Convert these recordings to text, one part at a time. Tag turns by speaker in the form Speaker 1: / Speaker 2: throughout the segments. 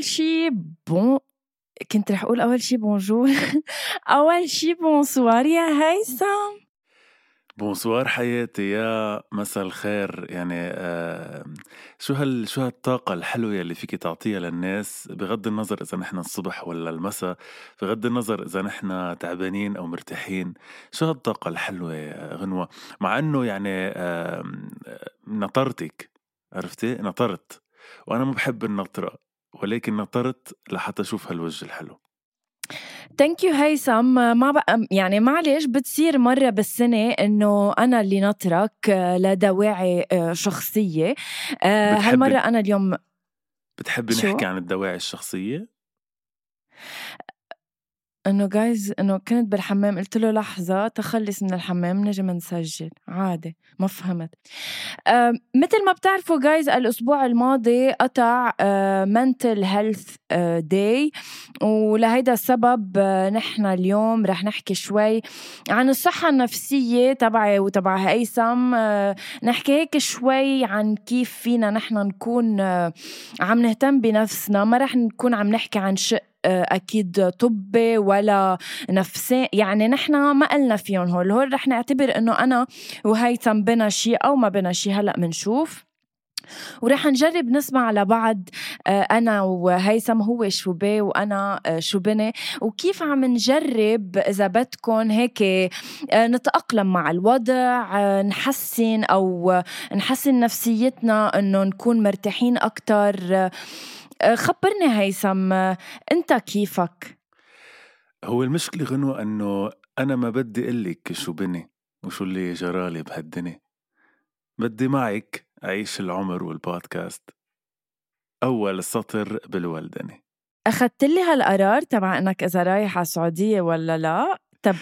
Speaker 1: أول شي bon كنت رح أقول أول شي bonjour أول شي bonsoir يا هيثم.
Speaker 2: bonsoir حياتي يا مساء الخير. يعني آه شو هال شو هالطاقة الحلوة اللي فيك تعطيها للناس؟ بغض النظر إذا نحن الصبح ولا المساء بغض النظر إذا نحن تعبانين أو مرتاحين. شو هالطاقة الحلوة غنوة؟ مع إنه يعني نطرتك عرفتي؟ نطرت. وأنا ما بحب النطرة. ولكن نطرت لحتى أشوف هالوجه الحلو
Speaker 1: ثانك يو هيثم ما بقى يعني معلش بتصير مرة بالسنة إنه أنا اللي نترك لدواعي آه، شخصية آه، هالمرة أنا اليوم
Speaker 2: بتحبي؟ نحكي عن الدواعي الشخصية؟
Speaker 1: إنه جايز إنه كنت بالحمام قلت له لحظة تخلص من الحمام نجي منسجل عادي ما فهمت. مثل ما بتعرفوا جايز الأسبوع الماضي قطع منتل هيلث داي ولهيدا السبب نحن اليوم رح نحكي شوي عن الصحة النفسية تبعي وتبع هيثم. نحكي هيك شوي عن كيف فينا نحن نكون عم نهتم بنفسنا. ما رح نكون عم نحكي عن آه، أكيد طبي ولا نفسي. يعني نحن ما قلنا فيهم هول. هول رح نعتبر إنه أنا وهيثم بنا شيء أو ما بنا شيء. هلأ بنشوف ورح نجرب نسمع لبعض آه، أنا وهيثم هو شو بي وأنا آه، شو بني. وكيف عم نجرب إذا بدكم هيك آه، نتأقلم مع الوضع آه، نحسن أو آه، نحسن نفسيتنا إنه نكون مرتاحين أكثر خبرني هيثم انت كيفك؟
Speaker 2: هو المشكلة غنوة أنه أنا ما بدي اقلك شو بني وشو اللي جرالي بهالدنيا. بدي معك أعيش العمر والبودكاست. أول سطر بالولدنة
Speaker 1: أخذت لي هالقرار تبع إنك إذا رايح على السعودية ولا لا؟ طب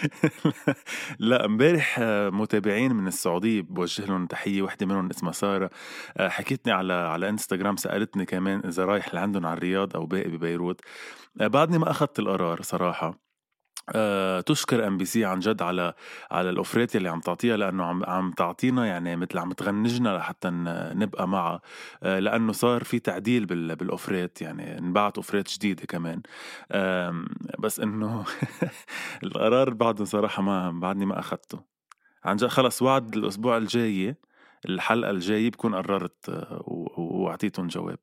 Speaker 2: لا امبارح آه، متابعين من السعودية بوجه لهم تحية وحدة منهم اسمها سارة آه، حكيتني على على انستغرام سألتني كمان إذا رايح لعندهم على الرياض أو باقي ببيروت. آه، بعدني ما أخذت القرار صراحة. أه تشكر MBC عن جد على على ال offerات اللي عم تعطيها لأنه عم عم تعطينا يعني مثل عم تغنجنا لحتى نبقى معها أه لأنه صار في تعديل بال بال offerات يعني انبعت offerات جديدة كمان. أم، بس إنه القرار بعده صراحة ما بعدني ما اخذته عن جد خلص وعد الأسبوع الجاي الحلقة الجايه بكون قررت آه، وأعطيتهم جواب.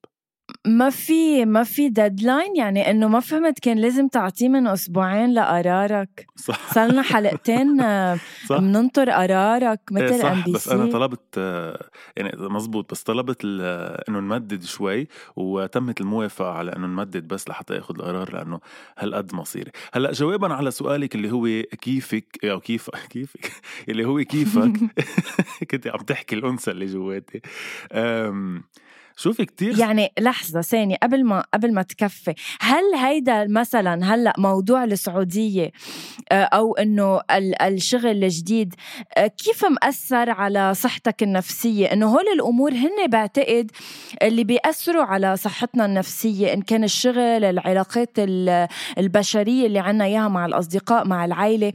Speaker 1: ما في ما في deadline يعني إنه ما فهمت كان لازم تعطيه من أسبوعين لقرارك.
Speaker 2: صح.
Speaker 1: صار لنا حلقتين آه،
Speaker 2: صح.
Speaker 1: مننطر قرارك
Speaker 2: إيه
Speaker 1: مثل ام
Speaker 2: صح بس
Speaker 1: أنا
Speaker 2: طلبت آه، يعني مزبوط بس طلبت آه، إنه نمدد شوي وتمت الموافقة على إنه نمدد بس لحتى ياخذ القرار لأنه هالقد مصيري. هلأ جوابا على سؤالك اللي هو كيفك أو كيف كيفك؟ اللي هو كيفك؟ كنت عم تحكي الأنثى اللي جواتي. شوفي كتير
Speaker 1: يعني لحظة ثانية قبل ما قبل ما تكفي هل هيدا مثلا هلأ موضوع السعودية آه، أو إنه ال- الشغل الجديد آه، كيف مأثر على صحتك النفسية؟ إنه هول الأمور هن بعتقد اللي بيأثروا على صحتنا النفسية إن كان الشغل العلاقات ال- البشرية اللي عنا إياها مع الأصدقاء مع العائلة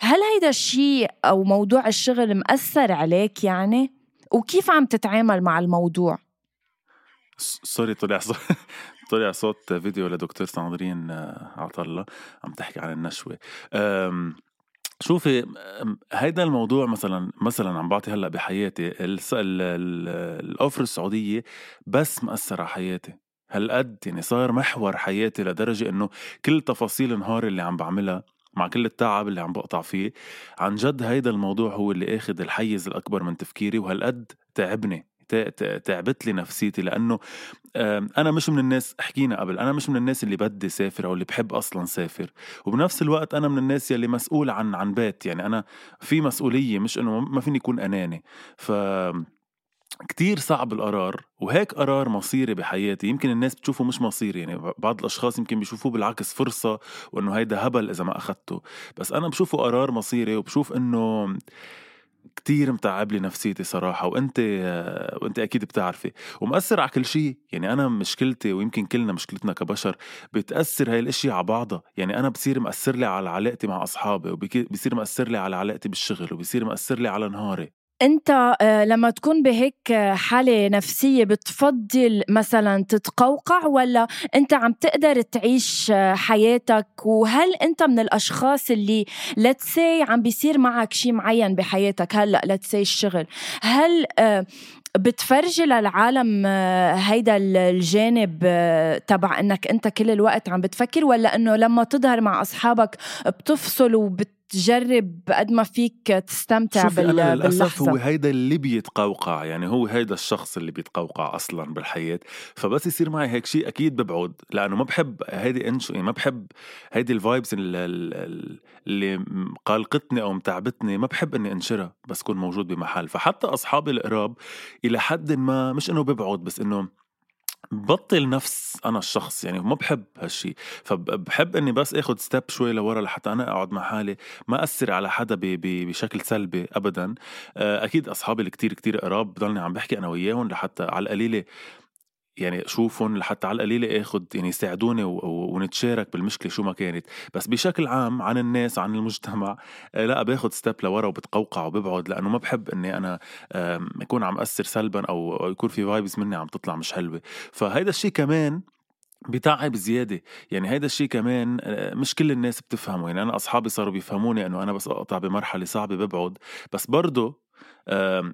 Speaker 1: هل هيدا الشيء أو موضوع الشغل مأثر عليك يعني؟ وكيف عم تتعامل مع الموضوع؟
Speaker 2: سوري طلع صوت طلع صوت فيديو لدكتور ساندرين آه، عطلة عم تحكي عن النشوة. أم، شوفي هيدا الموضوع مثلا مثلا عم بعطي هلأ بحياتي. الأوفر السعودية بس مأثر على حياتي. هالقد يعني صار محور حياتي لدرجة إنه كل تفاصيل نهاري اللي عم بعملها مع كل التعب اللي عم بقطع فيه عن جد هيدا الموضوع هو اللي آخذ الحيز الأكبر من تفكيري وهالقد تعبني. تعبت لي نفسيتي لأنه أنا مش من الناس حكينا قبل أنا مش من الناس اللي بدي سافر أو اللي بحب أصلا سافر. وبنفس الوقت أنا من الناس يلي مسؤول عن عن بيت يعني أنا في مسؤولية مش إنه ما فيني اكون أناني. ف كتير صعب القرار وهيك قرار مصيري بحياتي. يمكن الناس بتشوفه مش مصيري يعني بعض الأشخاص يمكن بيشوفوه بالعكس فرصة وإنه هيدا هبل إذا ما اخذته بس أنا بشوفه قرار مصيري وبشوف إنه كتير متعب لي نفسيتي صراحة وأنت وأنت أكيد بتعرفي ومأثر على كل شيء. يعني أنا مشكلتي ويمكن كلنا مشكلتنا كبشر بتأثر هاي الأشياء على بعضها. يعني أنا بصير مأثر لي على علاقتي مع أصحابي وبصير مأثر لي على علاقتي بالشغل وبصير مأثر لي على نهاري.
Speaker 1: أنت آه، لما تكون بهيك حالة نفسية بتفضل مثلا تتقوقع ولا أنت عم تقدر تعيش آه، حياتك؟ وهل أنت من الأشخاص اللي لتسي عم بيصير معك شيء معين بحياتك؟ هلأ لتسي الشغل. هل آه، بتفرجي للعالم هيدا الجانب تبع إنك أنت كل الوقت عم بتفكر؟ ولا إنه لما تظهر مع أصحابك بتفصل وبت تجرب قد ما فيك تستمتع بال... أنا للأسف
Speaker 2: هو هيدا اللي بيتقوقع يعني هو هيدا الشخص اللي بيتقوقع أصلا بالحياة. فبس يصير معي هيك شيء أكيد ببعد لأنه ما بحب هيدي انش يعني ما بحب هيدي ال vibes اللي قلقتني أو متعبتني ما بحب إني أنشرها بس كون موجود بمحل. فحتى أصحابي القراب إلى حد ما مش إنه ببعد بس إنه بطل نفس أنا الشخص يعني ما بحب هالشي. فبحب إني بس آخذ step شوي لورا لحتى أنا أقعد مع حالي ما أثر على حدا بشكل سلبي ابدا. آه، أكيد أصحابي اللي كتير كتير قراب بضلني عم بحكي أنا وياهم لحتى على القليلة يعني شوفهم لحتى على القليلة اخذ يعني يساعدوني ونتشارك بالمشكلة شو ما كانت. بس بشكل عام عن الناس عن المجتمع آه، لا باخذ step لورا وبتقوقع وببعد لأنه ما بحب إني أنا يكون عم أثر سلبا أو يكون في vibes مني عم تطلع مش حلوة. فهيدا الشيء كمان بتعب زيادة يعني هيدا الشيء كمان آه، مش كل الناس بتفهمه. يعني أنا أصحابي صاروا بيفهموني أنه أنا بس أقطع بمرحلة صعبة ببعد. بس برضه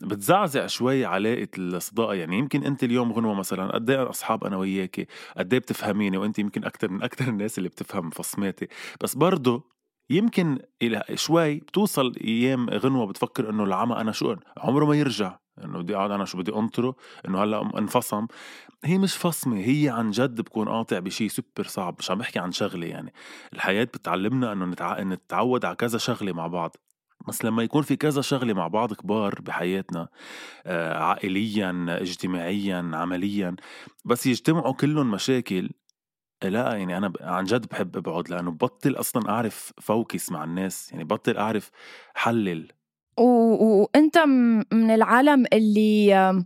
Speaker 2: بتزعزع شوي علاقة الصداقة يعني يمكن أنت اليوم غنوة مثلا قد إيه أصحاب أنا وياكي قد إيه بتفهميني؟ وأنت يمكن أكتر من أكتر الناس اللي بتفهم فصماتي. بس برضه يمكن إلى شوي بتوصل أيام غنوة بتفكر إنه العمى أنا شو عمره ما يرجع. إنه بدي أقعد أنا شو بدي أنطره؟ إنه هلأ انفصم. هي مش فصمة هي عن جد بكون قاطع بشيء سوبر صعب مش عم بحكي عن شغلة يعني. الحياة بتعلمنا إنه نتع... نتعود على كذا شغلة مع بعض. بس لما يكون في كذا شغلة مع بعض كبار بحياتنا آه، عائليا اجتماعيا عمليا بس يجتمعوا كلهم مشاكل لا يعني أنا عن جد بحب أبعد لأنه بطل أصلا أعرف focus مع الناس يعني بطل أعرف حلل.
Speaker 1: وأنت من العالم اللي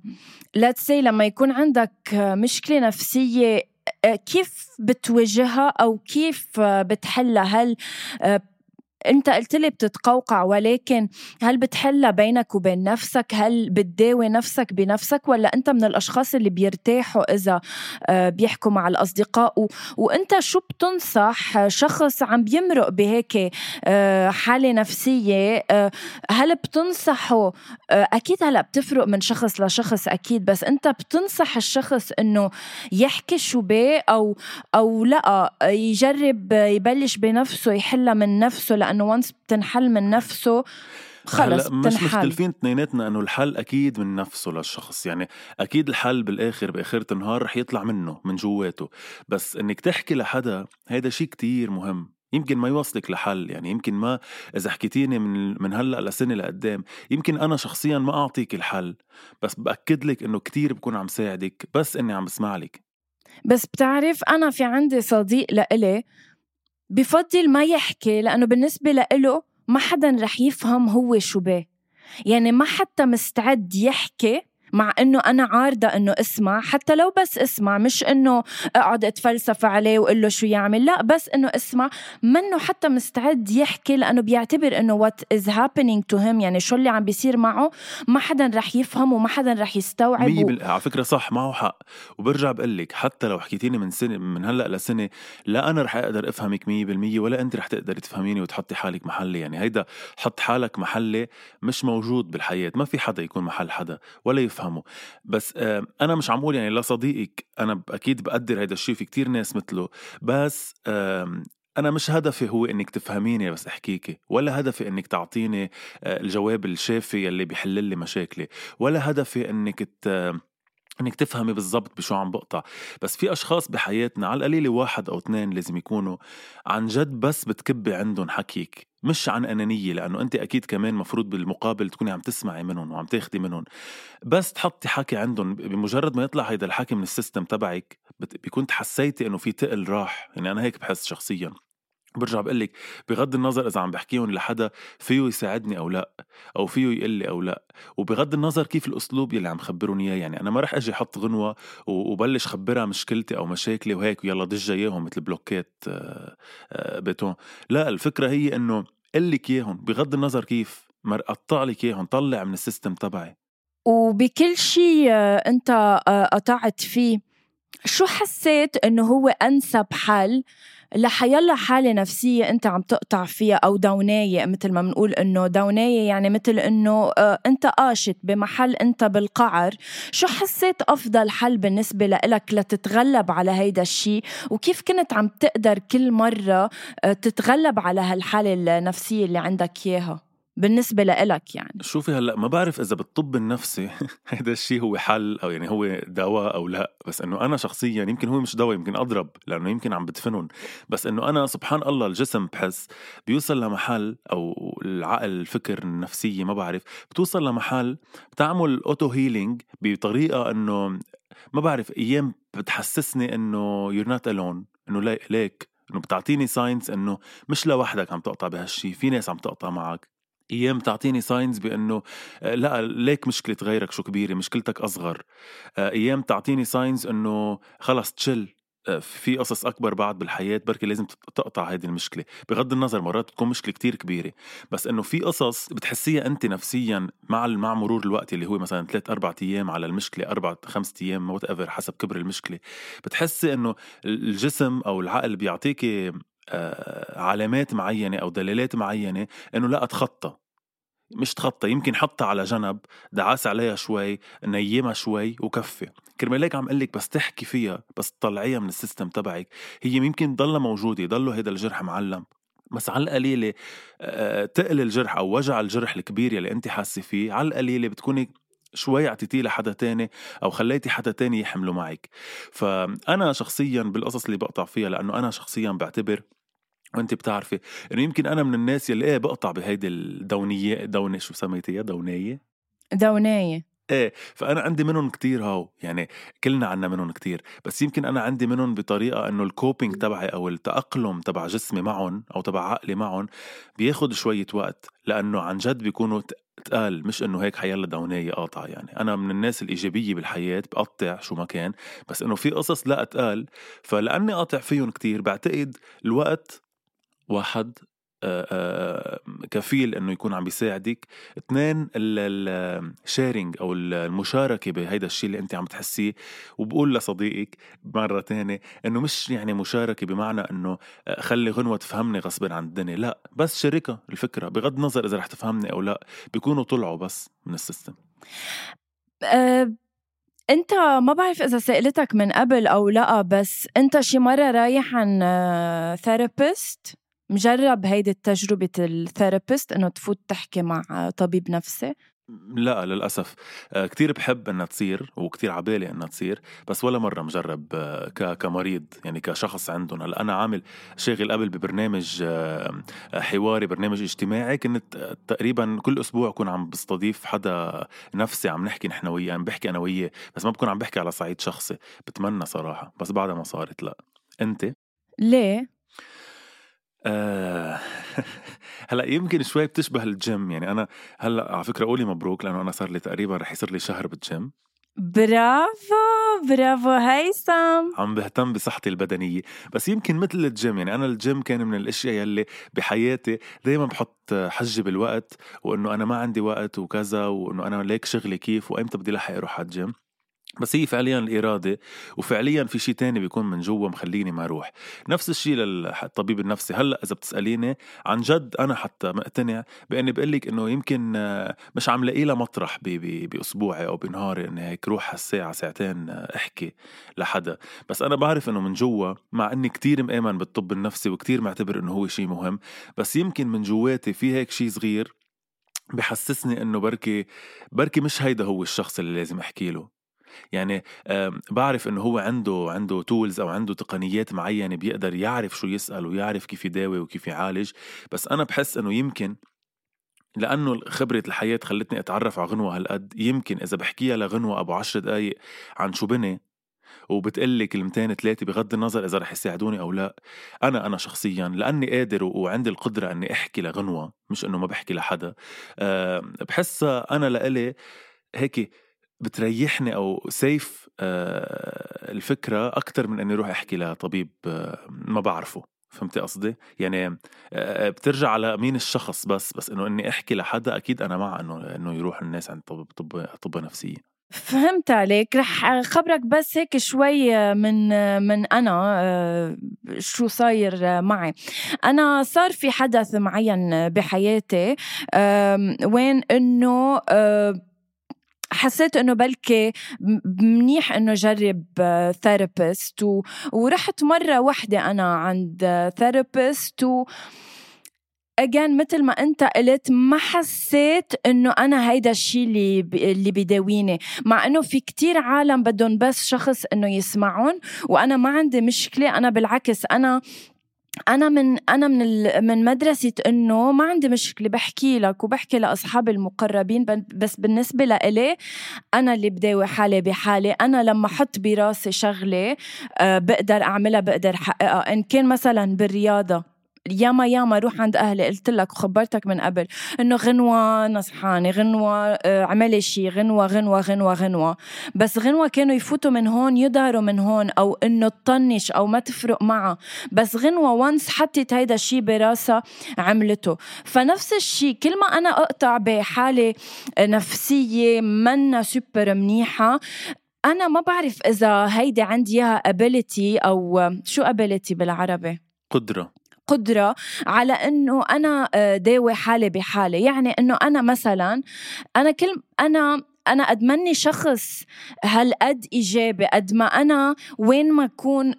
Speaker 1: let's say لما يكون عندك مشكلة نفسية كيف بتواجهها أو كيف بتحلها؟ هل أنت قلت لي بتتقوقع ولكن هل بتحلها بينك وبين نفسك؟ هل بتداوي نفسك بنفسك؟ ولا أنت من الأشخاص اللي بيرتاحوا إذا آه، بيحكوا مع الأصدقاء؟ و... وأنت شو بتنصح شخص عم بيمرق بهيك آه، حالة نفسية؟ آه، هل بتنصحه؟ أكيد هلأ بتفرق من شخص لشخص أكيد بس أنت بتنصح الشخص إنه يحكي شو بيه أو أو لأ يجرب يبلش بنفسه يحلها من نفسه لأنه لأنه وانس بتنحل من نفسه خلص
Speaker 2: مش مختلفين اثنيناتنا إنه الحل أكيد من نفسه للشخص. يعني أكيد الحل بالآخر بآخرة النهار رح يطلع منه من جواته. بس إنك تحكي لحدا هيدا شيء كتير مهم. يمكن ما يوصلك لحل يعني يمكن ما إذا حكيتيني من من هلأ لسنة لقدام يمكن أنا شخصيا ما أعطيك الحل. بس بأكد لك إنه كتير بكون عم ساعدك بس إني عم بسمع لك.
Speaker 1: بس بتعرف أنا في عندي صديق لإلي بفضل ما يحكي لأنه بالنسبة لإله ما حدا رح يفهم هو شو بيه يعني ما حتى مستعد يحكي مع إنه أنا عارضة إنه اسمع حتى لو بس اسمع مش إنه أقعد أتفلسف عليه وأقول له شو يعمل لا بس إنه اسمع. منه حتى مستعد يحكي لأنه بيعتبر إنه what is happening to him يعني شو اللي عم بيصير معه ما حدا رح يفهم وما حدا رح يستوعب
Speaker 2: مية بال... على فكرة صح معه حق. وبرجع بقول لك حتى لو حكيتيني من سنة من هلأ لسنة لا أنا رح أقدر أفهمك 100% ولا أنت رح تقدري تفهميني وتحطي حالك محلي. يعني هيدا حط حالك محلي مش موجود بالحياة ما في حدا يكون محل حدا ولا يفهمه بس أنا مش عم يعني لصديقك أنا أكيد بقدر هيدا الشيء في كتير ناس مثله. بس أنا مش هدفي هو إنك تفهميني بس أحكيكي ولا هدفي إنك تعطيني آه، الجواب الشافي يلي بيحل لي مشاكلي ولا هدفي إنك ت... إنك تفهمي بالضبط بشو عم بقطع. بس في أشخاص بحياتنا على القليله واحد أو اثنين لازم يكونوا عن جد بس بتكبي عندهم حكيك. مش عن أنانية لأنه أنت أكيد كمان مفروض بالمقابل تكوني عم تسمعي منهم وعم تاخدي منهم. بس تحطي حكي عندهم بمجرد ما يطلع هيدا الحكي من السيستم تبعك بيكون تحسيتي إنه في تقل راح. يعني أنا هيك بحس شخصيا. برجع بقول لك بغض النظر إذا عم بحكيهم لحدا فيه يساعدني أو لأ أو فيه يقول لي أو لأ. وبغض النظر كيف الأسلوب يلي عم خبرهم إياه. يعني أنا ما رح أجي أحط غنوة وبلش خبرها مشكلتي أو مشاكلي وهيك ويلا دج إياهم مثل بلوكات آه، آه، بيتون. لا الفكرة هي إنه قل لك اياهم بغض النظر كيف مر قطع لك اياهم طلع من ال system تبعي.
Speaker 1: وبكل شيء آه، أنت قطعت فيه شو حسيت إنه هو أنسب حل؟ لحيلا حالة نفسية أنت عم تقطع فيها أو دوناية مثل ما بنقول إنه دوناية يعني مثل إنه آه، أنت قاشت بمحل أنت بالقعر. شو حسيت أفضل حل بالنسبة لإلك لتتغلب على هيدا الشيء؟ وكيف كنت عم تقدر كل مرة آه، تتغلب على هالحالة النفسية اللي عندك إياها؟ بالنسبة لإلك يعني.
Speaker 2: شوفي هلأ ما بعرف إذا بالطب النفسي هذا الشيء هو حل أو يعني هو دواء أو لأ بس إنه أنا شخصيا يمكن هو مش دواء يمكن أضرب لأنه يمكن عم بدفنهم. بس إنه أنا سبحان الله الجسم بحس بيوصل لمحل أو العقل الفكر النفسية ما بعرف بتوصل لمحل بتعمل auto healing بطريقة إنه ما بعرف أيام بتحسسني إنه you're not alone إنه ليك إنه بتعطيني signs إنه مش لوحدك عم تقطع بهالشي في ناس عم تقطع معك. أيام تعطيني signs بأنه آه، لا ليك مشكلة غيرك شو كبيرة مشكلتك أصغر. آه، أيام تعطيني signs إنه خلص تشل آه، في قصص أكبر بعد بالحياة بركي لازم تقطع هذه المشكلة. بغض النظر مرات بتكون مشكلة كتير كبيرة. بس إنه في قصص بتحسيها أنت نفسيا مع مع مرور الوقت اللي هو مثلا ثلاث أربع أيام على المشكلة أربع خمس أيام وات ايفر حسب كبر المشكلة. بتحسي إنه الجسم أو العقل بيعطيكي علامات معينة أو دلالات معينة إنه لا أتخطى. مش تخطى يمكن حطها على جنب دعاس عليها شوي نيمها شوي وكفي. كرمال هيك عم لك بس تحكي فيها بس تطلعيها من السيستم تبعك هي يمكن تضلها موجودة يضله هيدا الجرح معلم. بس على القليلة تقل الجرح أو وجع الجرح الكبير يلي أنت حاسة فيه على القليلة بتكوني شوي أعطيتيه لحدا تاني أو خليتي حدا تاني يحمله معك فأنا شخصيا بالقصص اللي بقطع فيها لأنه أنا شخصيا بعتبر وانت بتعرفي إنه يمكن أنا من الناس يلي إيه بقطع بهيدي الدونية دونة شو سميتيها دونية؟
Speaker 1: دونايه
Speaker 2: إيه فأنا عندي منهم كتير هاو يعني كلنا عنا منهم كتير بس يمكن أنا عندي منهم بطريقة إنه الكوبينج تبعي أو التأقلم تبع جسمي معهم أو تبع عقلي معهم بياخد شوية وقت لأنه عن جد بيكونوا تقال مش إنه هيك حيلا دونايه قاطعة يعني. أنا من الناس الإيجابية بالحياة بقطع شو ما كان بس إنه في قصص لا اتقال فلأني قاطع فيهم كتير بعتقد الوقت واحد كفيل إنه يكون عم بيساعدك. اثنين ال sharing أو المشاركة بهيدا الشيء اللي أنت عم تحسيه وبقول لصديقك مرة تانية إنه مش يعني مشاركة بمعنى إنه خلي غنوه تفهمني غصبا عن الدنيا. لا بس شاركها الفكرة. بغض النظر إذا رح تفهمني أو لا بيكونوا طلعوا بس من ال
Speaker 1: system. أنت ما بعرف إذا سألتك من قبل أو لا بس أنت شي مرة رايح عن therapist آه، مجرب هيدي التجربة ال therapist إنه تفوت تحكي مع طبيب نفسي؟
Speaker 2: لا للأسف آه، كتير بحب إنها تصير وكتير عبالي إنها تصير بس ولا مرة مجرب آه، كمريض يعني كشخص عندهم هلأ أنا عامل شاغل قبل ببرنامج آه، حواري برنامج اجتماعي كنت تقريبا كل أسبوع أكون عم بستضيف حدا نفسي عم نحكي نحن وياه عم بحكي أنا وياه بس ما بكون عم بحكي على صعيد شخصي بتمنى صراحة بس بعدها ما صارت لا أنت؟
Speaker 1: ليه؟
Speaker 2: آه. هلا يمكن شوي بتشبه الجيم. يعني أنا هلا على فكرة قولي مبروك لأنه أنا صار لي تقريبا رح يصير لي شهر بالجيم.
Speaker 1: برافو برافو. هيثم
Speaker 2: عم بهتم بصحتي البدنية. بس يمكن مثل الجيم يعني أنا الجيم كان من الأشياء يلي بحياتي دايما بحط حجة بالوقت وإنه أنا ما عندي وقت وكذا وإنه أنا ليك شغلي كيف وإمتى بدي لحق أروح على الجيم. بس هي فعليا الإرادة وفعليا في شيء تاني بيكون من جوا مخليني ما أروح نفس الشيء للطبيب النفسي. هلأ إذا بتسأليني عن جد أنا حتى مقتنع بأني بقول لك إنه يمكن مش عم لاقي لها مطرح بأسبوعي أو بنهاري إني هيك روح هالساعة ساعتين أحكي لحدا. بس أنا بعرف إنه من جوا مع إني كتير مآمن بالطب النفسي وكتير معتبر إنه هو شيء مهم بس يمكن من جواتي في هيك شيء صغير بحسسني إنه بركي بركي مش هيدا هو الشخص اللي لازم أحكي له. يعني بعرف إنه هو عنده عنده تولز أو عنده تقنيات معينة بيقدر يعرف شو يسأل ويعرف كيف يداوي وكيف يعالج. بس أنا بحس إنه يمكن لأنه خبرة الحياة خلتني أتعرف على غنوة هالقد يمكن إذا بحكيها لغنوة أبو عشر دقايق عن شو بني وبتقلي كلمتين ثلاثة بغض النظر إذا رح يساعدوني أو لا. أنا أنا شخصيا لأني قادر وعندي القدرة أني أحكي لغنوة مش أنه ما بحكي لحدا. أه بحسها أنا لإلي هيك بتريحني أو سيف آه، الفكرة أكثر من إني أروح أحكي لطبيب آه، ما بعرفه. فهمتي قصدي؟ يعني آه، بترجع على مين الشخص بس بس إنه إني أحكي لحدا أكيد أنا مع إنه إنه يروح الناس عند طب طب طب نفسية.
Speaker 1: فهمت عليك. رح خبرك بس هيك شوي من من أنا شو صاير معي. أنا صار في حدث معين بحياتي وين إنه حسيت إنه بلكي منيح إنه جرب therapist و... ورحت مرة واحدة أنا عند therapist و again مثل ما أنت قلت ما حسيت إنه أنا هيدا الشيء اللي ب... اللي بداويني مع إنه في كتير عالم بدهم بس شخص إنه يسمعهم وأنا ما عندي مشكلة أنا بالعكس أنا أنا من أنا من من مدرسة إنه ما عندي مشكلة بحكي لك وبحكي لاصحابي المقربين بس بالنسبة لإلي أنا اللي بداوي حالي بحالي. أنا لما أحط براسي شغلة آه، بقدر أعملها بقدر أحققها. إن كان مثلا بالرياضة ياما ياما روح عند أهلي قلت لك وخبرتك من قبل إنه غنوة نصحانة غنوة آه، عملي شيء غنوة غنوة غنوة غنوة. بس غنوة كانوا يفوتوا من هون يظهروا من هون أو إنه تطنش أو ما تفرق معها بس غنوة once حطت هيدا الشيء براسها عملته. فنفس الشيء كل ما أنا أقطع بحالة نفسية منا سوبر منيحة أنا ما بعرف إذا هيدي عندي إياها ability أو شو ability بالعربي؟
Speaker 2: قدرة.
Speaker 1: قدرة على إنه أنا آه، داوي حالي بحالي. يعني إنه أنا مثلا أنا كل أنا أنا قد مني شخص هالقد إيجابي قد ما أنا وين ما أكون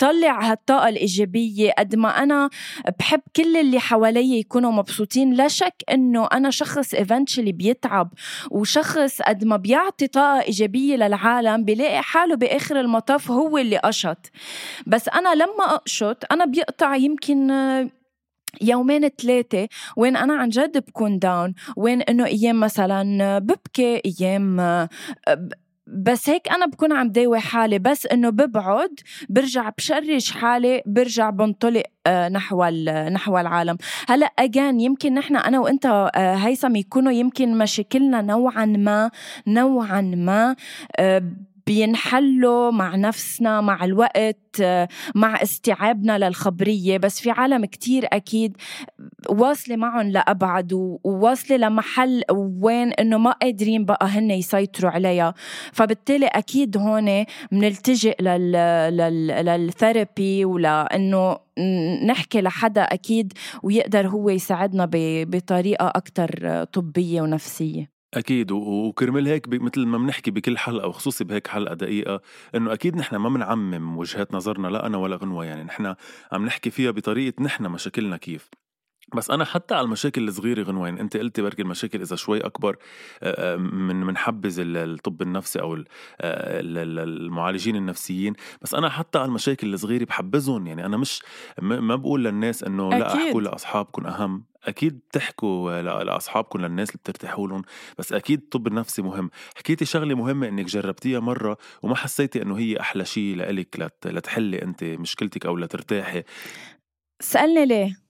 Speaker 1: بطلع هالطاقة الإيجابية قد ما أنا بحب كل اللي حوالي يكونوا مبسوطين. لا شك إنه أنا شخص eventually بيتعب وشخص قد ما بيعطي طاقة إيجابية للعالم بيلاقي حاله بآخر المطاف هو اللي قشط. بس أنا لما أقشط أنا بيقطع يمكن يومين ثلاثة وين أنا عن جد بكون داون وين إنه أيام مثلا ببكي أيام بس هيك أنا بكون عم داوي حالي بس إنه ببعد برجع بشرج حالي برجع بنطلق آه، نحو نحو العالم. هلأ اجان يمكن نحن أنا وإنت آه، هيثم يكونوا يمكن مشاكلنا نوعا ما نوعا ما آه، بينحلوا مع نفسنا مع الوقت مع استيعابنا للخبرية. بس في عالم كتير أكيد واصلة معهم لأبعد وواصلة لمحل وين إنه ما قادرين بقى هن يسيطروا عليها. فبالتالي أكيد هون بنلتجئ لل... لل... للثيرابي ولأنه نحكي لحدا أكيد ويقدر هو يساعدنا بطريقة أكتر طبية ونفسية.
Speaker 2: أكيد وكرمال هيك مثل ما بنحكي بكل حلقة وخصوصي بهيك حلقة دقيقة إنه أكيد نحن ما بنعمم وجهات نظرنا لا أنا ولا غنوة يعني نحن عم نحكي فيها بطريقة نحن مشاكلنا كيف. بس أنا حتى على المشاكل الصغيرة غنوين أنت قلتي بركي المشاكل إذا شوي أكبر من من حبز الطب النفسي أو المعالجين النفسيين. بس أنا حتى على المشاكل الصغيرة بحبزهم يعني أنا مش ما بقول للناس إنه لا أحكوا لاصحابكم أهم. أكيد تحكوا لاصحابكم للناس اللي بترتاحوا لهم بس أكيد الطب النفسي مهم. حكيتي شغلة مهمة إنك جربتيها مرة وما حسيتي إنه هي أحلى شيء لإلك لتحلي أنت مشكلتك أو لترتاحي.
Speaker 1: سألني ليه.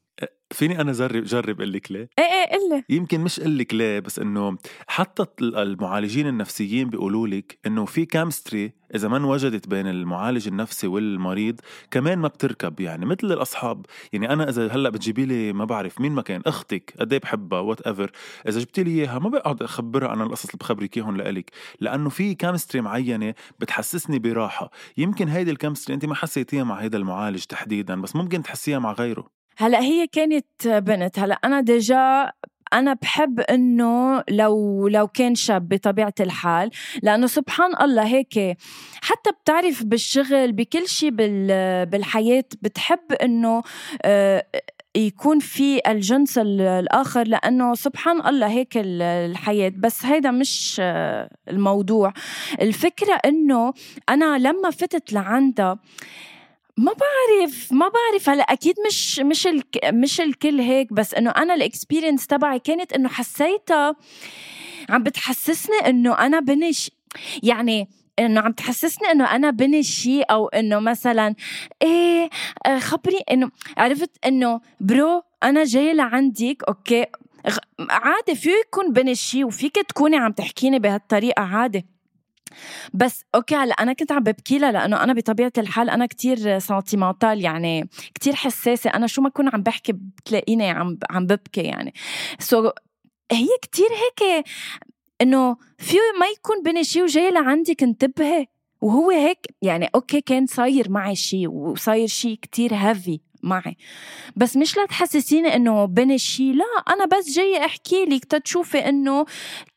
Speaker 2: فيني أنا جرب جرب أقول لك ليه؟
Speaker 1: إيه إيه قلي
Speaker 2: يمكن مش أقول لك ليه بس إنه حتى المعالجين النفسيين بيقولوا لك إنه في chemistry إذا ما انوجدت بين المعالج النفسي والمريض كمان ما بتركب يعني مثل الأصحاب. يعني أنا إذا هلأ بتجيبي لي ما بعرف مين ما كان أختك قد إيه بحبها whatever إذا جبتي لي إياها ما بقعد أخبرها أنا القصص اللي بخبرك إياهم لإلك لأنه في chemistry معينة بتحسسني براحة. يمكن هيدي ال chemistry انت ما حسيتيها مع هيدا المعالج تحديدا بس ممكن تحسيها مع غيره.
Speaker 1: هلا هي كانت بنت. هلا أنا déjà أنا بحب إنه لو لو كان شاب بطبيعة الحال لأنه سبحان الله هيك حتى بتعرف بالشغل بكل شيء بالحياة بتحب إنه آه، يكون في الجنس الآخر لأنه سبحان الله هيك الحياة. بس هيدا مش آه، الموضوع. الفكرة أنه أنا لما فتت لعندها ما بعرف ما بعرف. هلا أكيد مش مش الك مش الكل هيك بس إنه أنا الاكسبيرينس تبعي كانت إنه حسيتها عم بتحسسني إنه أنا بنش يعني إنه عم تحسسني إنه أنا بني شيء أو إنه مثلا إيه آه، خبري إنه عرفت؟ إنه bro أنا جاي لعندك okay عادي فيه يكون بني شيء وفيك تكوني عم تحكيني بهالطريقة عادي. بس okay هلأ أنا كنت عم ببكي لها لأنه أنا بطبيعة الحال أنا كتير sentimental يعني كتير حساسة. أنا شو ما اكون عم بحكي بتلاقيني عم عم ببكي يعني. so, هي كتير هيك إنه في ما يكون بني شيء وجاي لعندك انتبهي وهو هيك يعني أوكي كان صاير معي شيء وصاير شيء كتير هيفي معي. بس مش لا تحسسيني إنه بين الشي لا أنا بس جاية أحكي لك تتشوفي إنه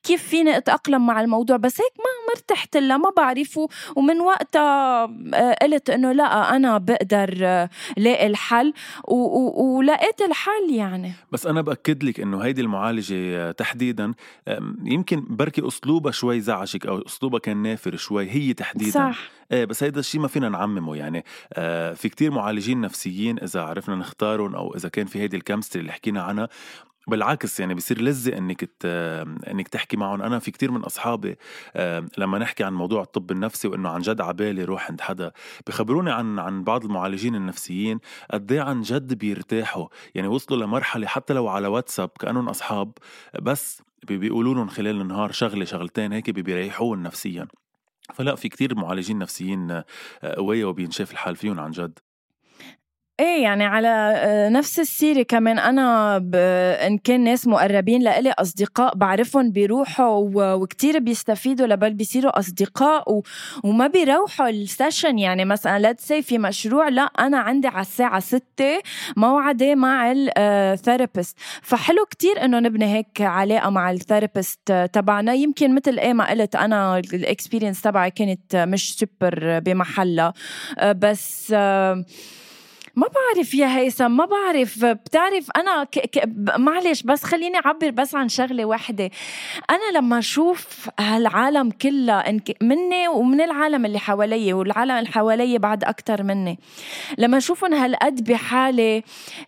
Speaker 1: كيف فيني أتأقلم مع الموضوع؟ بس هيك ما مرتحت لها ما بعرفه ومن وقتها آه، قلت إنه لا أنا بقدر آه، لاقي الحل. ولقيت الحل يعني.
Speaker 2: بس أنا بأكد لك إنه هيدي المعالجة آه، تحديدا يمكن بركي أسلوبها شوي زعجك أو أسلوبها كان نافر شوي هي تحديدا.
Speaker 1: صح.
Speaker 2: إيه بس هيدا الشيء ما فينا نعممه يعني. آه في كتير معالجين نفسيين إذا عرفنا نختارهم أو إذا كان في هيدي الكيمستري اللي حكينا عنها. بالعكس يعني بصير لذة إنك إنك تحكي معهم. أنا في كتير من أصحابي لما نحكي عن موضوع الطب النفسي وإنه عن جد عبالي روح عند حدا بخبروني عن عن بعض المعالجين النفسيين قد إيه عن جد بيرتاحوا. يعني وصلوا لمرحلة حتى لو على واتساب كأنهم أصحاب بس بيقولوا لهم خلال النهار شغلة شغلتين هيك بيريحوهم نفسيا. فلا في كتير معالجين نفسيين قوية وبينشاف الحال فيهم عن جد.
Speaker 1: إيه يعني على آه، نفس السيرة كمان أنا ب... إن كان ناس مقربين لإلي أصدقاء بعرفهم بيروحوا. وكتير بيستفيدوا لبل بيصيروا أصدقاء و... وما بيروحوا ال session. يعني مثلا let's say في مشروع لا أنا عندي على الساعة ستة موعدة مع ال therapist آه، فحلو كتير إنه نبني هيك علاقة مع ال therapist تبعنا. يمكن مثل إيه ما قلت أنا ال experience تبعي كانت مش سوبر بمحلها. آه، بس ما بعرف يا هيثم ما بعرف. بتعرف أنا ك... ك... معلش بس خليني أعبر بس عن شغلة واحدة. أنا لما أشوف هالعالم كلها مني ومن العالم اللي حوالي والعالم اللي حوالي بعد أكثر مني لما أشوفهم هالقد بحالة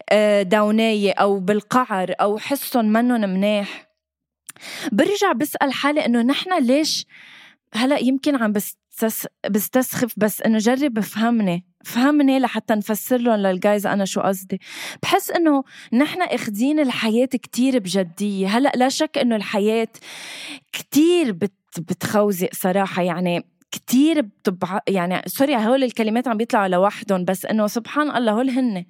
Speaker 1: آه، دونايه أو بالقعر أو حسهم منهم مناح برجع بسأل حالي إنه نحن ليش هلأ يمكن عم بستسخف بس إنه جرب افهمني فهمني لحتى نفسر لهم للجايز أنا شو قصدي. بحس إنه نحن أخذين الحياة كتير بجدية. هلأ لا شك إنه الحياة كتير بت بتخوزق صراحة. يعني كتير بتبع يعني سوري هول الكلمات عم بيطلعوا لوحدهم بس إنه سبحان الله هول هن.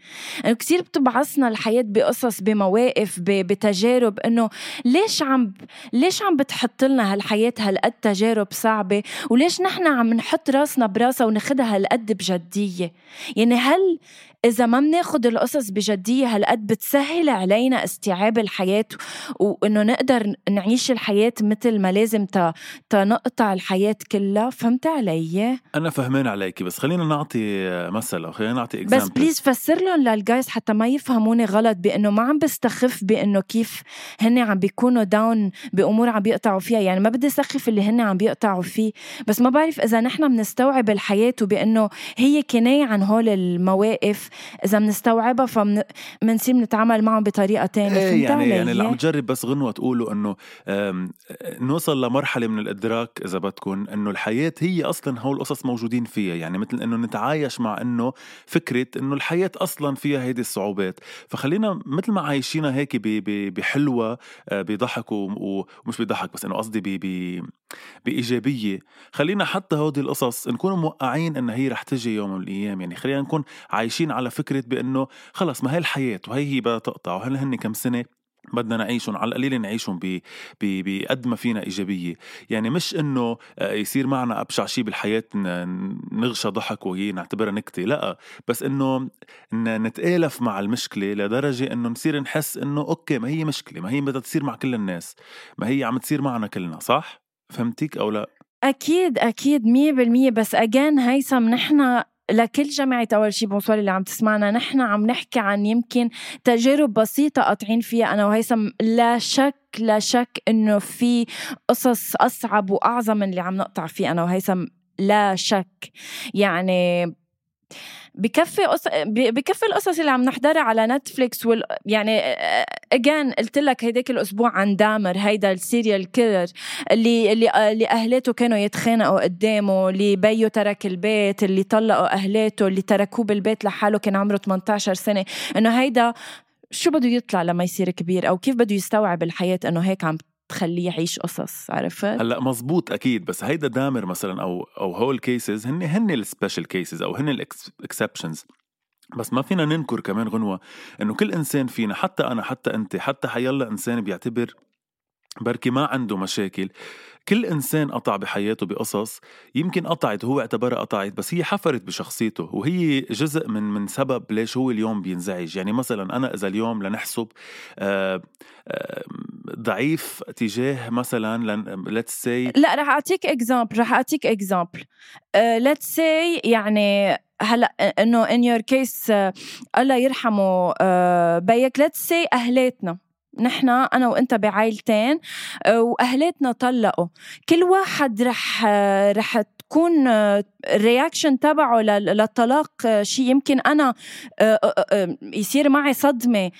Speaker 1: إنه كثير بتبعثنا الحياة بقصص بمواقف بتجارب إنه ليش عم ليش عم بتحط لنا هالحياة هالقد تجارب صعبة؟ وليش نحن عم نحط راسنا براسها وناخدها هالقد بجدية؟ يعني هل إذا ما بناخد القصص بجدية هالقد بتسهل علينا استيعاب الحياة وإنه نقدر نعيش الحياة مثل ما لازم تنقطع الحياة كلها. فهمت علي؟
Speaker 2: أنا فهمان عليكي بس خلينا نعطي مثل أو خلينا نعطي example
Speaker 1: بس please فسر لهم لل guys حتى ما يفهموني غلط بإنه ما عم بستخف بإنه كيف هن عم بيكونوا down بأمور عم بيقطعوا فيها. يعني ما بدي سخف اللي هن عم بيقطعوا فيه بس ما بعرف إذا نحن بنستوعب الحياة وبإنه هي كناية عن هول المواقف. إذا بنستوعبها فبنصير نتعامل معهم بطريقة تانية.
Speaker 2: إيه يعني يعني اللي عم تجرب بس غنوة تقوله إنه نوصل لمرحلة من الإدراك إذا بدكم إنه الحياة هي أصلا هول القصص موجودين فيها. يعني مثل إنه نتعايش مع إنه فكرة إنه الحياة أصلا فيها هيدي الصعوبات. فخلينا مثل ما عايشينها هيك بحلوة آه، بضحك ومش بضحك بس إنه قصدي بإيجابية. خلينا حتى هودي القصص نكون موقعين انها هي رح تجي يوم من الأيام. يعني خلينا نكون عايشين على فكرة بأنه خلص ما هي الحياة وهي هي بدها تقطع وهل هن كم سنة بدنا نعيشهم؟ على القليل نعيشهم بقد ما فينا إيجابية. يعني مش إنه آه، يصير معنا أبشع شيء بالحياة نغشى ضحك وهي نعتبرها نكتة لا بس إنه نتآلف مع المشكلة لدرجة إنه نصير نحس إنه أوكي ما هي مشكلة ما هي بدها تصير مع كل الناس ما هي عم تصير معنا كلنا صح؟ فهمتيك أو لا؟
Speaker 1: أكيد أكيد مية بالمية بس اجان هيثم نحن لكل جماعة أول شي bonsoir اللي عم تسمعنا. نحن عم نحكي عن يمكن تجارب بسيطة قاطعين فيها أنا وهيثم لا شك لا شك إنه في قصص أصعب وأعظم من اللي عم نقطع فيه أنا وهيثم لا شك. يعني بكفي قص... بكفي القصص اللي عم نحضرها على نتفليكس وال... يعني again قلت لك هيداك الأسبوع عن دامر هيدا ال serial killer اللي اللي اللي اهلاته كانوا يتخانقوا قدامه اللي بيو ترك البيت اللي طلقوا اهلاته اللي تركوه بالبيت لحاله كان عمره 18 سنة. إنه هيدا شو بده يطلع لما يصير كبير؟ أو كيف بده يستوعب الحياة إنه هيك عم تخليه يعيش قصص عرفت؟
Speaker 2: هلأ مزبوط أكيد. بس هيدا دامر مثلا أو أو هول cases هن هن ال special cases أو هن ال exceptions بس ما فينا ننكر كمان غنوة إنه كل إنسان فينا حتى أنا حتى أنت حتى حيلا إنسان بيعتبر بركي ما عنده مشاكل. كل إنسان قطع بحياته بقصص يمكن قطعت هو اعتبرها قطعت بس هي حفرت بشخصيته وهي جزء من من سبب ليش هو اليوم بينزعج. يعني مثلا أنا إذا اليوم لنحسب آآ آآ ضعيف تجاه مثلا let's say
Speaker 1: لا رح أعطيك example رح أعطيك example let's say يعني هلأ إنه in your case الله يرحمه uh, بيك let's say أهلاتنا. نحن أنا وإنت بعائلتين آه، وأهلاتنا طلقوا. كل واحد رح آه، رح تكون ال reaction تبعه للطلاق شيء يمكن أنا يصير معي صدمة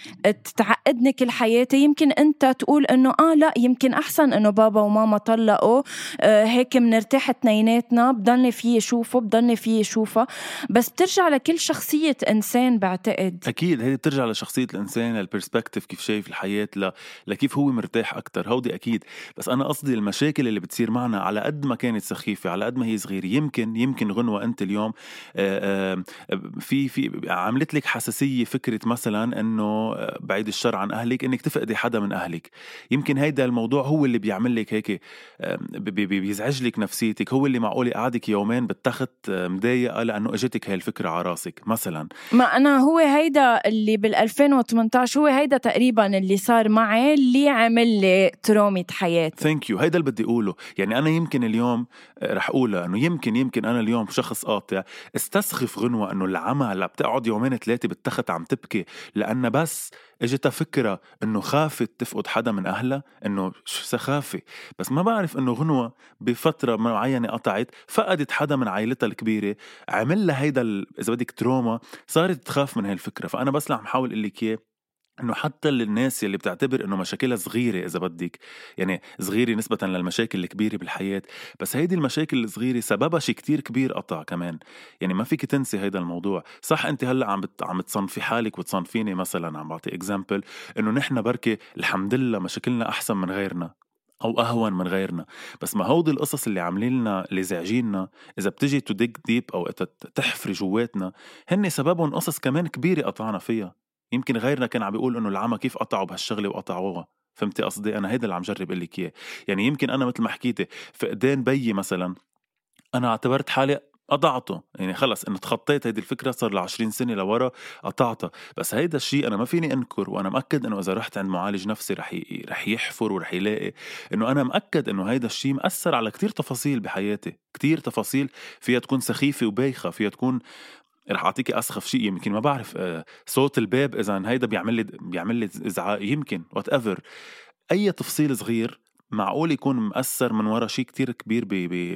Speaker 1: تعقدني كل حياتي. يمكن أنت تقول إنه آه لا يمكن أحسن إنه بابا وماما طلقوا هيك بنرتاح اثنيناتنا بضلني فيه شوفه بضلني فيه شوفه بس بترجع لكل شخصية إنسان بعتقد.
Speaker 2: أكيد هي بترجع لشخصية الإنسان للبرسبكتيف كيف شايف الحياة ل... لكيف هو مرتاح أكثر هودي أكيد. بس أنا قصدي المشاكل اللي بتصير معنا على قد ما كانت سخيفة على قد ما هي صغيرة. يمكن يمكن غنوة أنت اليوم في في عملت لك حساسية فكرة مثلا إنه بعيد الشر عن أهلك إنك تفقدي حدا من أهلك. يمكن هيدا الموضوع هو اللي بيعمل لك هيك بيزعج لك نفسيتك هو اللي معقول قعدك يومين بالتخت مضايقة لأنه إجتك هاي الفكرة على راسك مثلا.
Speaker 1: ما أنا هو هيدا اللي بال 2018 هو هيدا تقريبا اللي صار معي اللي عمل لي trauma حياتي.
Speaker 2: ثانك يو هيدا اللي بدي أقوله. يعني أنا يمكن اليوم رح أقولها إنه يمكن يمكن أنا اليوم شخص قاطع استسخف غنوة أنه العمى هلا بتقعد يومين ثلاثة بالتخت عم تبكي لأنها بس إجتها فكرة إنه خافت تفقد حدا من أهلها إنه شو سخافة بس ما بعرف إنه غنوة بفترة معينة قطعت فقدت حدا من عائلتها الكبيرة عمل لها هيدا إذا بدك تروما صارت تخاف من هاي الفكرة فأنا بس عم حاول أقول لك إياه إنه حتى الناس اللي بتعتبر إنه مشاكلها صغيرة إذا بدك يعني صغيرة نسبة للمشاكل الكبيرة بالحياة بس هيدي المشاكل الصغيرة سببها شيء كتير كبير قطع كمان. يعني ما فيك تنسي هيدا الموضوع. صح انت هلأ عم بت... عم تصنفي حالك وتصنفيني مثلا عم بعطي example إنه نحن بركي الحمد لله مشاكلنا أحسن من غيرنا أو أهون من غيرنا. بس ما هودي القصص اللي عاملين لنا اللي زاعجيننا إذا بتجي dig deep أو تحفري جواتنا هن سببهم قصص كمان كبيرة قطعنا فيها. يمكن غيرنا كان عم بيقول إنه العمى كيف قطعوا بهالشغلة وقطعوها؟ فهمتي قصدي؟ أنا هيدا اللي عم جرب أقول لك إياه. يعني يمكن أنا مثل ما حكيتي فقدان بيي مثلا أنا اعتبرت حالي قطعته. يعني خلص انه تخطيت هيدي الفكرة صار ل 20 سنة لورا قطعتها. بس هيدا الشيء أنا ما فيني أنكر وأنا مأكد إنه إذا رحت عند معالج نفسي رح ي... رح يحفر ورح يلاقي إنه أنا مأكد إنه هيدا الشيء مأثر على كتير تفاصيل بحياتي. كتير تفاصيل فيها تكون سخيفة وبايخة فيها تكون رح أعطيكي أسخف شيء يمكن ما بعرف آه، صوت الباب إذا هيدا بيعمل لي بيعمل لي ازعاج يمكن whatever أي تفصيل صغير معقول يكون مأثر من ورا شيء كتير كبير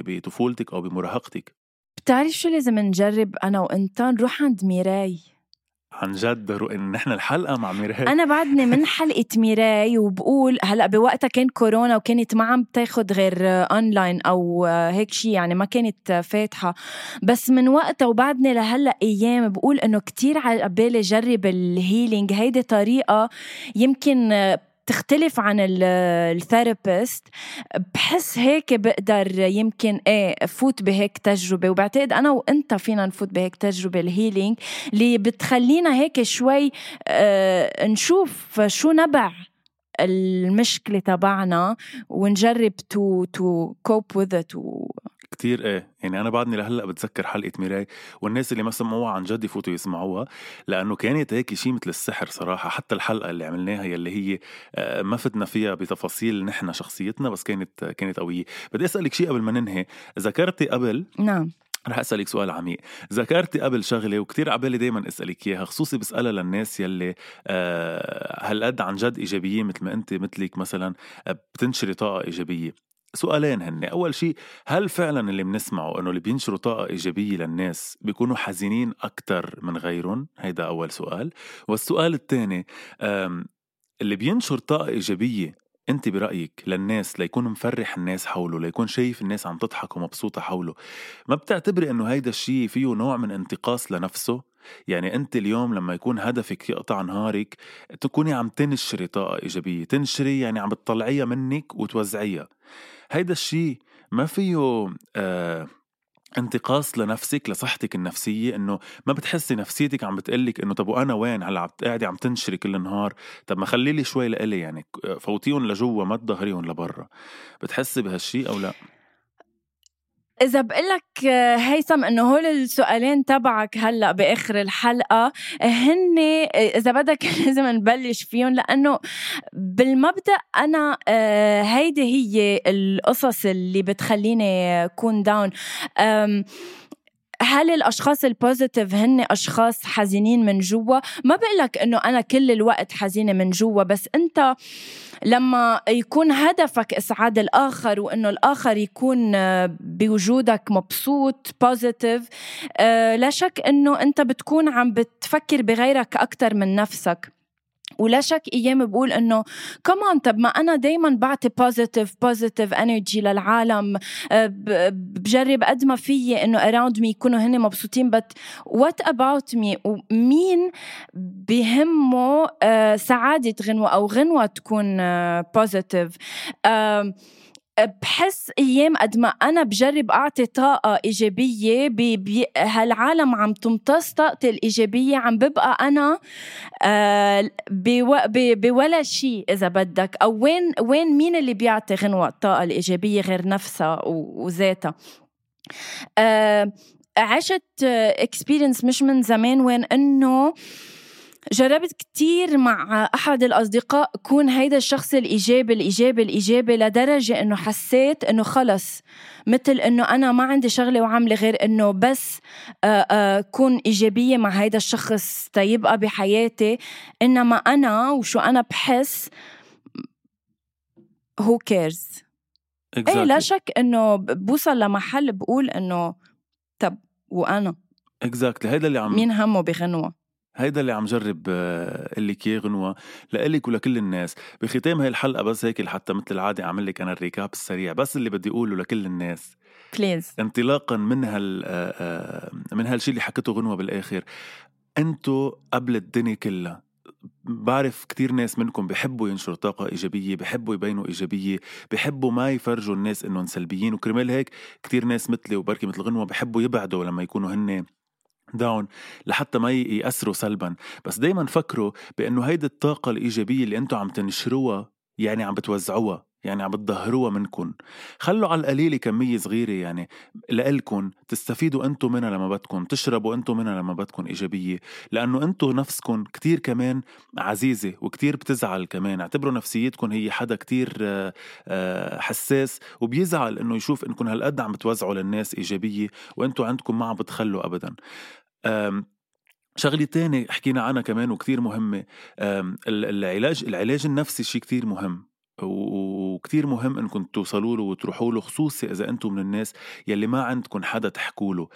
Speaker 2: بطفولتك أو بمراهقتك؟
Speaker 1: بتعرف شو لازم نجرب أنا وانت نروح عند ميراي.
Speaker 2: عن جد إن نحن الحلقة مع ميراي.
Speaker 1: أنا بعدني من حلقة ميراي وبقول هلأ بوقتها كان كورونا وكانت ما عم تاخد غير أونلاين أو هيك شيء يعني ما كانت فاتحة. بس من وقتها وبعدني لهلأ أيام بقول إنه كتير على بالي جرب ال healing هيدي طريقة يمكن تختلف عن ال therapist بحس هيك بقدر يمكن إيه فوت بهيك تجربة. وبعتقد أنا وأنت فينا نفوت بهيك تجربة ال healing اللي بتخلينا هيك شوي آه نشوف شو نبع المشكلة تبعنا ونجرب to to cope with
Speaker 2: كتير إيه يعني أنا بعدني لهلا بتذكر حلقة ميراي والناس اللي ما سمعوها عن جد يفوتوا يسمعوها لأنه كانت هيك شيء مثل السحر صراحة. حتى الحلقة اللي عملناها يلي هي آه، ما فتنا فيها بتفاصيل نحن شخصيتنا بس كانت كانت قوية. بدي أسألك شيء قبل ما ننهي. ذكرتي قبل
Speaker 1: نعم.
Speaker 2: رح أسألك سؤال عميق. ذكرتي قبل شغلة وكتير عبالي دايما أسألك إياها خصوصي بسألها للناس يلي آه هالقد عن جد ايجابيين مثل ما أنت مثلك مثلا آه، بتنشري طاقة إيجابية. سؤالين هن أول شيء هل فعلا اللي بنسمعه أنه اللي بينشروا طاقة إيجابية للناس بيكونوا حزينين أكتر من غيرهم؟ هيدا أول سؤال. والسؤال الثاني اللي بينشر طاقة إيجابية أنت برأيك للناس ليكون مفرح الناس حوله ليكون شايف الناس عم تضحك ومبسوطة حوله ما بتعتبري إنه هيدا الشيء فيه نوع من انتقاص لنفسه؟ يعني أنت اليوم لما يكون هدفك يقطع نهارك تكوني عم تنشري طاقة إيجابية تنشري يعني عم تطلعيها منك وتوزعيها. هيدا الشيء ما فيه آه انتقاص لنفسك لصحتك النفسية إنه ما بتحسي نفسيتك عم بتقلك إنه طب وأنا وين؟ هلأ قاعدة عم تنشري كل النهار. طب ما خلي لي شوي لإلي يعني فوتيهم لجوا ما تظهريهم لبرا. بتحسي بهالشيء أو لا؟
Speaker 1: إذا بقول لك هيثم إنه هول السؤالين تبعك هلأ بآخر الحلقة هن إذا بدك لازم نبلش فيهم لأنه بالمبدأ أنا آه، هيدي هي القصص اللي بتخليني كون down هل الأشخاص ال positive هن أشخاص حزينين من جوا؟ ما بقلك إنه أنا كل الوقت حزينة من جوا بس أنت لما يكون هدفك إسعاد الآخر وإنه الآخر يكون آه، بوجودك مبسوط positive آه، لا شك إنه أنت بتكون عم بتفكر بغيرك أكثر من نفسك. ولا شك إيام بقول إنه كمان طب ما أنا دائما بعطي positive positive energy للعالم. آه، بجرب قد ما فيي إنه around me يكونوا هن مبسوطين. but what about me ومين بهمه آه، سعادة غنوة أو غنوة تكون positive آه، بحس أيام قد ما أنا بجرب أعطي طاقة إيجابية بي هالعالم عم تمتص طاقتي الإيجابية عم ببقى أنا آه بولا شيء إذا بدك. أو وين وين مين اللي بيعطي غنوة الطاقة الإيجابية غير نفسها وذاتها؟ آه عشت experience مش من زمان وين إنه جربت كتير مع أحد الأصدقاء كون هيدا الشخص الإيجابي الإيجابي الإيجابي لدرجة إنه حسيت إنه خلص. مثل إنه أنا ما عندي شغلة وعاملة غير إنه بس آه، آه، كون إيجابية مع هيدا الشخص تيبقى بحياتي. إنما أنا وشو أنا بحس هو who cares exactly. إيه لا شك إنه بوصل لمحل بقول إنه طب وأنا؟
Speaker 2: exactly exactly. هيدا اللي عم
Speaker 1: مين همه بغنوة؟
Speaker 2: هيدا اللي عم جرب أقول لك اياه غنوة لإلك ولكل الناس. بختام هاي الحلقة بس هيك حتى مثل العادة أعمل لك أنا ال recap السريع. بس اللي بدي أقوله لكل الناس
Speaker 1: please
Speaker 2: انطلاقا من هال من هالشي اللي حكته غنوة بالآخر أنتو قبل الدنيا كلها بعرف كتير ناس منكم بحبوا ينشروا طاقة إيجابية بحبوا يبينوا إيجابية بحبوا ما يفرجوا الناس إنهم سلبيين وكرمال هيك كتير ناس مثلي وبركي مثل غنوة بحبوا يبعدوا لما يكونوا هن down لحتى ما يأثروا سلبا. بس دايما فكروا بأنه هيدي الطاقة الإيجابية اللي أنتم عم تنشروها يعني عم بتوزعوها يعني عم بتظهروها منكم خلوا على القليلة كمية صغيرة يعني لإلكن تستفيدوا أنتم منها لما بدكم تشربوا أنتم منها لما بدكم إيجابية. لأنه أنتم نفسكم كتير كمان عزيزة وكتير بتزعل كمان. اعتبروا نفسيتكم هي حدا كتير آه، آه، حساس وبيزعل إنه يشوف انكم هالقد عم بتوزعوا للناس إيجابية وأنتم عندكم ما عم بتخلوا أبدا. شغلة تانية حكينا عنها كمان وكتير مهمة. العلاج العلاج النفسي شيء كتير مهم. وكتير مهم انكم توصلوا له وتروحوا له خصوصي إذا أنتم من الناس يلي ما عندكم حدا تحكوا له.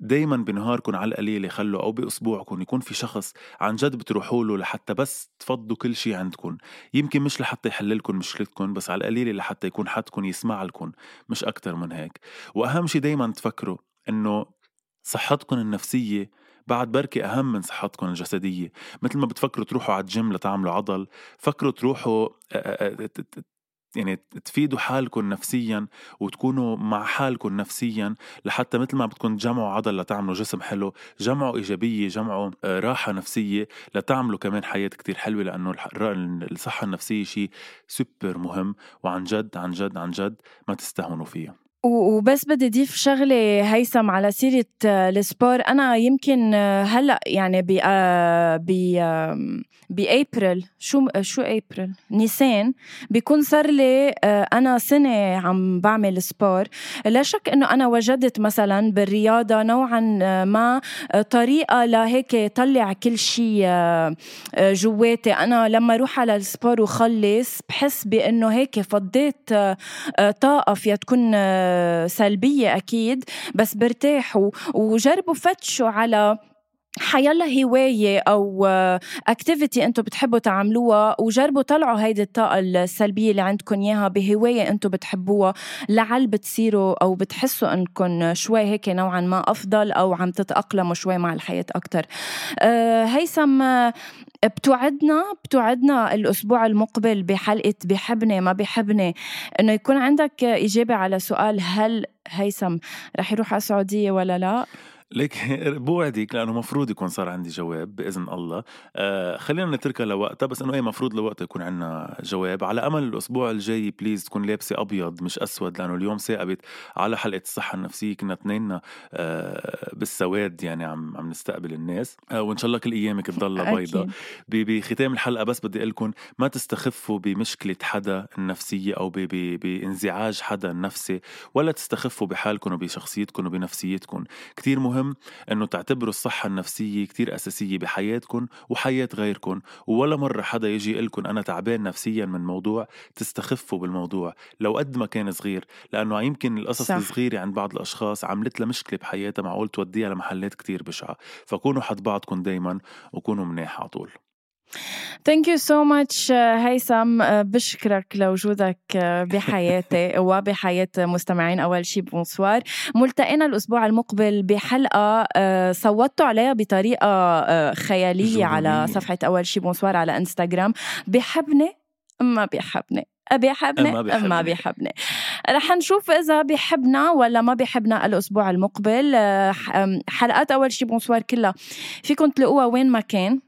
Speaker 2: دايما بنهاركم على القليله خلوا أو باسبوعكم يكون في شخص عن جد بتروحوا له لحتى بس تفضوا كل شيء عندكم يمكن مش لحتى يحل لكم مشكلتكم بس على القليله لحتى يكون حدكم يسمع لكم مش أكثر من هيك. وأهم شيء دايما تفكروا إنه صحتكم النفسية بعد بركي أهم من صحتكم الجسدية. مثل ما بتفكروا تروحوا على الجيم لتعملوا عضل فكروا تروحوا يعني تفيدوا حالكم نفسيا وتكونوا مع حالكم نفسيا لحتى مثل ما بدكم تجمعوا عضل لتعملوا جسم حلو جمعوا إيجابية جمعوا راحة نفسية لتعملوا كمان حياة كتير حلوة لأنه الصحة النفسية شيء سوبر مهم وعن جد عن جد عن جد ما تستهونوا فيها.
Speaker 1: وبس بدي اضيف شغلة هيثم على سيرة ال sport أنا يمكن هلأ يعني ب ب بأبريل. شو شو أبريل؟ نيسان. بيكون صار لي أنا سنة عم بعمل sport لا شك إنه أنا وجدت مثلا بالرياضة نوعا ما طريقة لهيك طلع كل شيء جواتي. أنا لما أروح على ال sport وخلص بحس بإنه هيك فضيت طاقة فيها تكون سلبية أكيد بس برتاح وجربوا فتشوا على حيلا هواية أو activity أنتم بتحبوا تعملوها وجربوا طلعوا هيدي الطاقة السلبية اللي عندكم إياها بهواية أنتم بتحبوها لعل بتصيروا أو بتحسوا أنكم شوي هيك نوعا ما أفضل أو عم تتأقلموا شوي مع الحياة أكتر. أه هيثم بتوعدنا بتوعدنا الأسبوع المقبل بحلقة بحبني ما بحبني إنه يكون عندك إجابة على سؤال هل هيثم رح يروح على السعودية ولا لا؟
Speaker 2: ليك بوعدك لأنه مفروض يكون صار عندي جواب بإذن الله. آه خلينا نتركها لوقتها بس إنه إيه مفروض لوقتها يكون عندنا جواب. على أمل الأسبوع الجاي بليز تكون لابسة أبيض مش أسود لأنه اليوم ثاقبت على حلقة الصحة النفسية. كنا اثنيننا آه بالسواد يعني عم عم نستقبل الناس. آه وإن شاء الله كل أيامك تضلها بيضة. بختام الحلقة بس بدي أقول لكم ما تستخفوا بمشكلة حدا النفسية أو بانزعاج حدا النفسي ولا تستخفوا بحالكم وبشخصيتكم وبنفسيتكم. كثير مهم مهم إنه تعتبروا الصحة النفسية كتير أساسية بحياتكم وحياة غيركم ولا مرة حدا يجي لكم أنا تعبان نفسيا من موضوع تستخفوا بالموضوع لو قد ما كان صغير لأنه يمكن القصص صح. الصغيرة عند بعض الأشخاص عملت لها مشكلة بحياتها معقول توديها لمحلات كتير بشعة فكونوا حد بعضكم دايما وكونوا مناح على طول
Speaker 1: thank you so much هيثم uh, بشكرك لوجودك uh, بحياتي وبحياة مستمعين. أول شي bonsoir ملتقينا الأسبوع المقبل بحلقة uh, صوتوا عليها بطريقة خيالية على صفحة أول شي bonsoir على انستغرام بحبني ما بيحبني بيحبني ما بيحبني رح نشوف إذا بيحبنا ولا ما بيحبنا الأسبوع المقبل. حلقات أول شي bonsoir كلها. فيكم تلاقوها وين ما كان.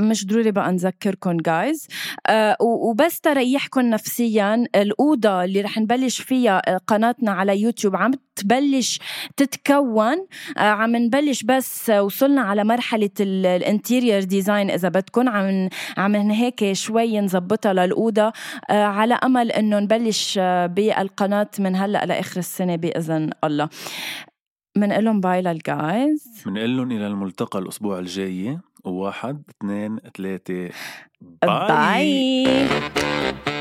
Speaker 1: مش ضروري بقى نذكركم guys آه، وبس تريحكم نفسيا. الأوضة اللي رح نبلش فيها آه، قناتنا على يوتيوب عم تبلش تتكون. عم نبلش بس وصلنا على مرحلة ال interior design إذا بدكم عم عم هيك شوي نظبطها للأوضة. على أمل إنه نبلش بالقناة من هلأ لآخر السنة بإذن الله. بنقول لهم bye لل guys
Speaker 2: بنقول لهم إلى الملتقى الأسبوع الجاي. واحد اثنين ثلاثة
Speaker 1: bye, bye.